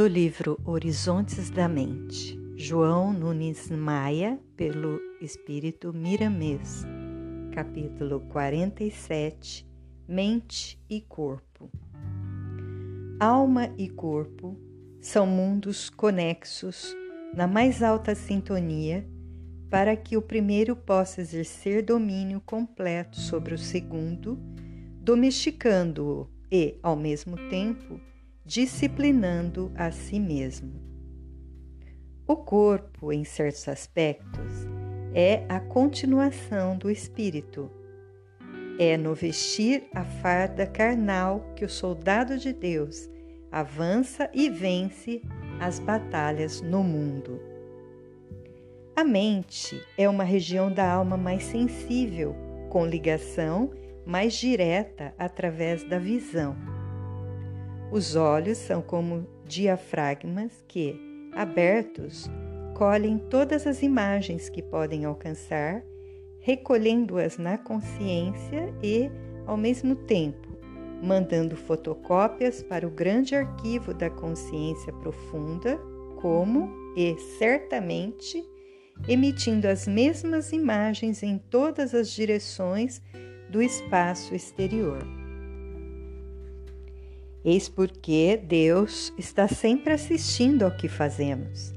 do livro Horizontes da Mente, João Nunes Maia, pelo Espírito Miramês, capítulo 47 Mente e Corpo. Alma e corpo são mundos conexos na mais alta sintonia para que o primeiro possa exercer domínio completo sobre o segundo, domesticando-o e, ao mesmo tempo, disciplinando a si mesmo. O corpo, em certos aspectos, é a continuação do espírito. É no vestir a farda carnal que o soldado de Deus avança e vence as batalhas no mundo. A mente é uma região da alma mais sensível, com ligação mais direta através da visão. Os olhos são como diafragmas que, abertos, colhem todas as imagens que podem alcançar, recolhendo-as na consciência e, ao mesmo tempo, mandando fotocópias para o grande arquivo da consciência profunda, como e certamente emitindo as mesmas imagens em todas as direções do espaço exterior. Eis porque Deus está sempre assistindo ao que fazemos.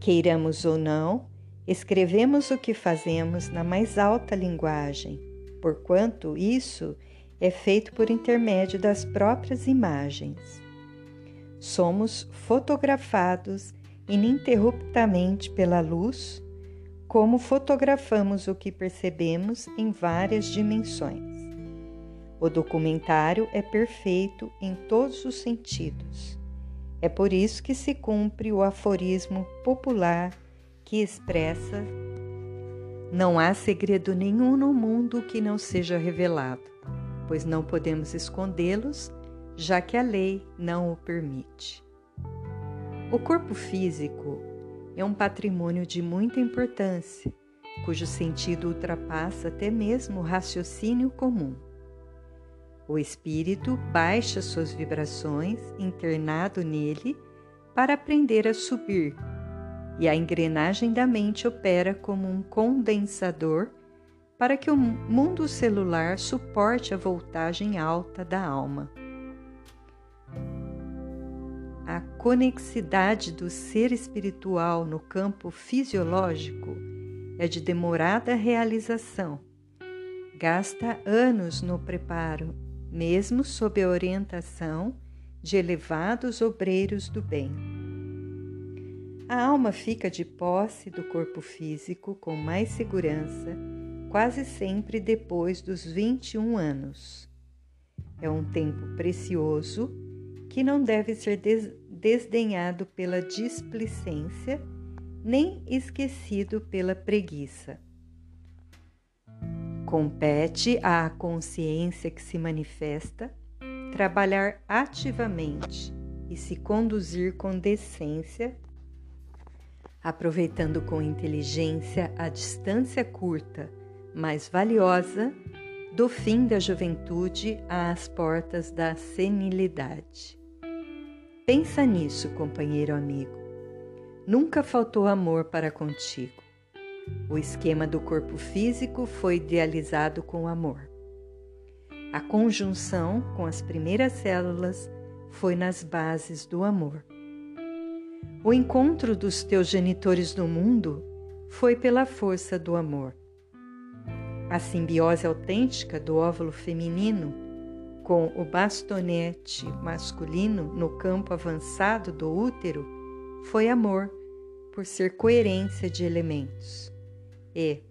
Queiramos ou não, escrevemos o que fazemos na mais alta linguagem, porquanto isso é feito por intermédio das próprias imagens. Somos fotografados ininterruptamente pela luz, como fotografamos o que percebemos em várias dimensões. O documentário é perfeito em todos os sentidos. É por isso que se cumpre o aforismo popular que expressa: Não há segredo nenhum no mundo que não seja revelado, pois não podemos escondê-los, já que a lei não o permite. O corpo físico é um patrimônio de muita importância, cujo sentido ultrapassa até mesmo o raciocínio comum. O espírito baixa suas vibrações internado nele para aprender a subir, e a engrenagem da mente opera como um condensador para que o mundo celular suporte a voltagem alta da alma. A conexidade do ser espiritual no campo fisiológico é de demorada realização. Gasta anos no preparo mesmo sob a orientação de elevados obreiros do bem. A alma fica de posse do corpo físico com mais segurança, quase sempre depois dos 21 anos. É um tempo precioso que não deve ser des desdenhado pela displicência nem esquecido pela preguiça. Compete à consciência que se manifesta trabalhar ativamente e se conduzir com decência, aproveitando com inteligência a distância curta, mais valiosa, do fim da juventude às portas da senilidade. Pensa nisso, companheiro amigo. Nunca faltou amor para contigo. O esquema do corpo físico foi idealizado com amor. A conjunção com as primeiras células foi nas bases do amor. O encontro dos teus genitores no mundo foi pela força do amor. A simbiose autêntica do óvulo feminino com o bastonete masculino no campo avançado do útero foi amor, por ser coerência de elementos. E,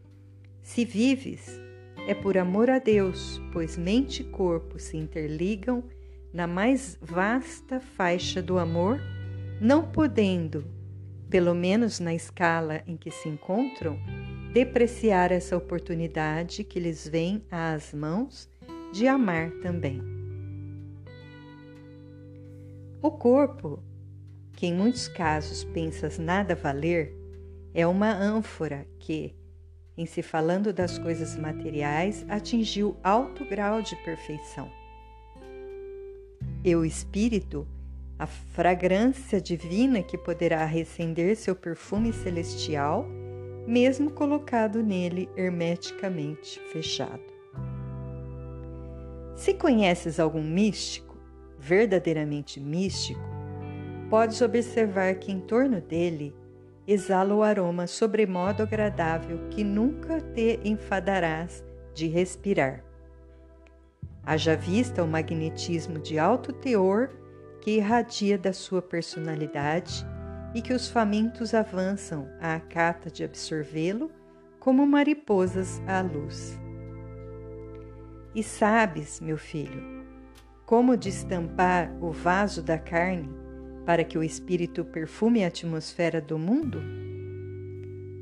se vives, é por amor a Deus, pois mente e corpo se interligam na mais vasta faixa do amor, não podendo, pelo menos na escala em que se encontram, depreciar essa oportunidade que lhes vem às mãos de amar também. O corpo, que em muitos casos pensas nada valer, é uma ânfora que, em se falando das coisas materiais, atingiu alto grau de perfeição. E o espírito a fragrância divina que poderá recender seu perfume celestial, mesmo colocado nele hermeticamente fechado. Se conheces algum místico, verdadeiramente místico, podes observar que em torno dele exala o aroma sobremodo agradável que nunca te enfadarás de respirar. Haja vista o magnetismo de alto teor que irradia da sua personalidade e que os famintos avançam à cata de absorvê-lo como mariposas à luz. E sabes, meu filho, como destampar o vaso da carne para que o espírito perfume a atmosfera do mundo?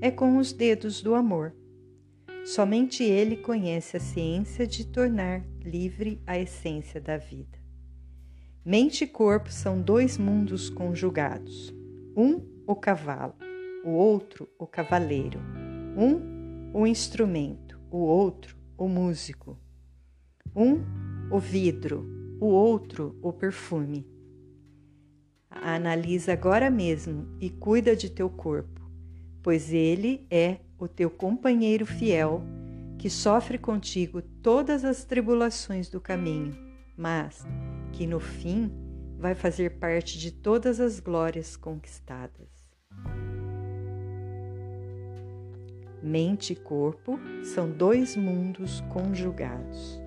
É com os dedos do amor. Somente ele conhece a ciência de tornar livre a essência da vida. Mente e corpo são dois mundos conjugados. Um, o cavalo, o outro, o cavaleiro. Um, o instrumento, o outro, o músico. Um, o vidro, o outro, o perfume. Analisa agora mesmo e cuida de teu corpo, pois ele é o teu companheiro fiel que sofre contigo todas as tribulações do caminho, mas que no fim vai fazer parte de todas as glórias conquistadas. Mente e corpo são dois mundos conjugados.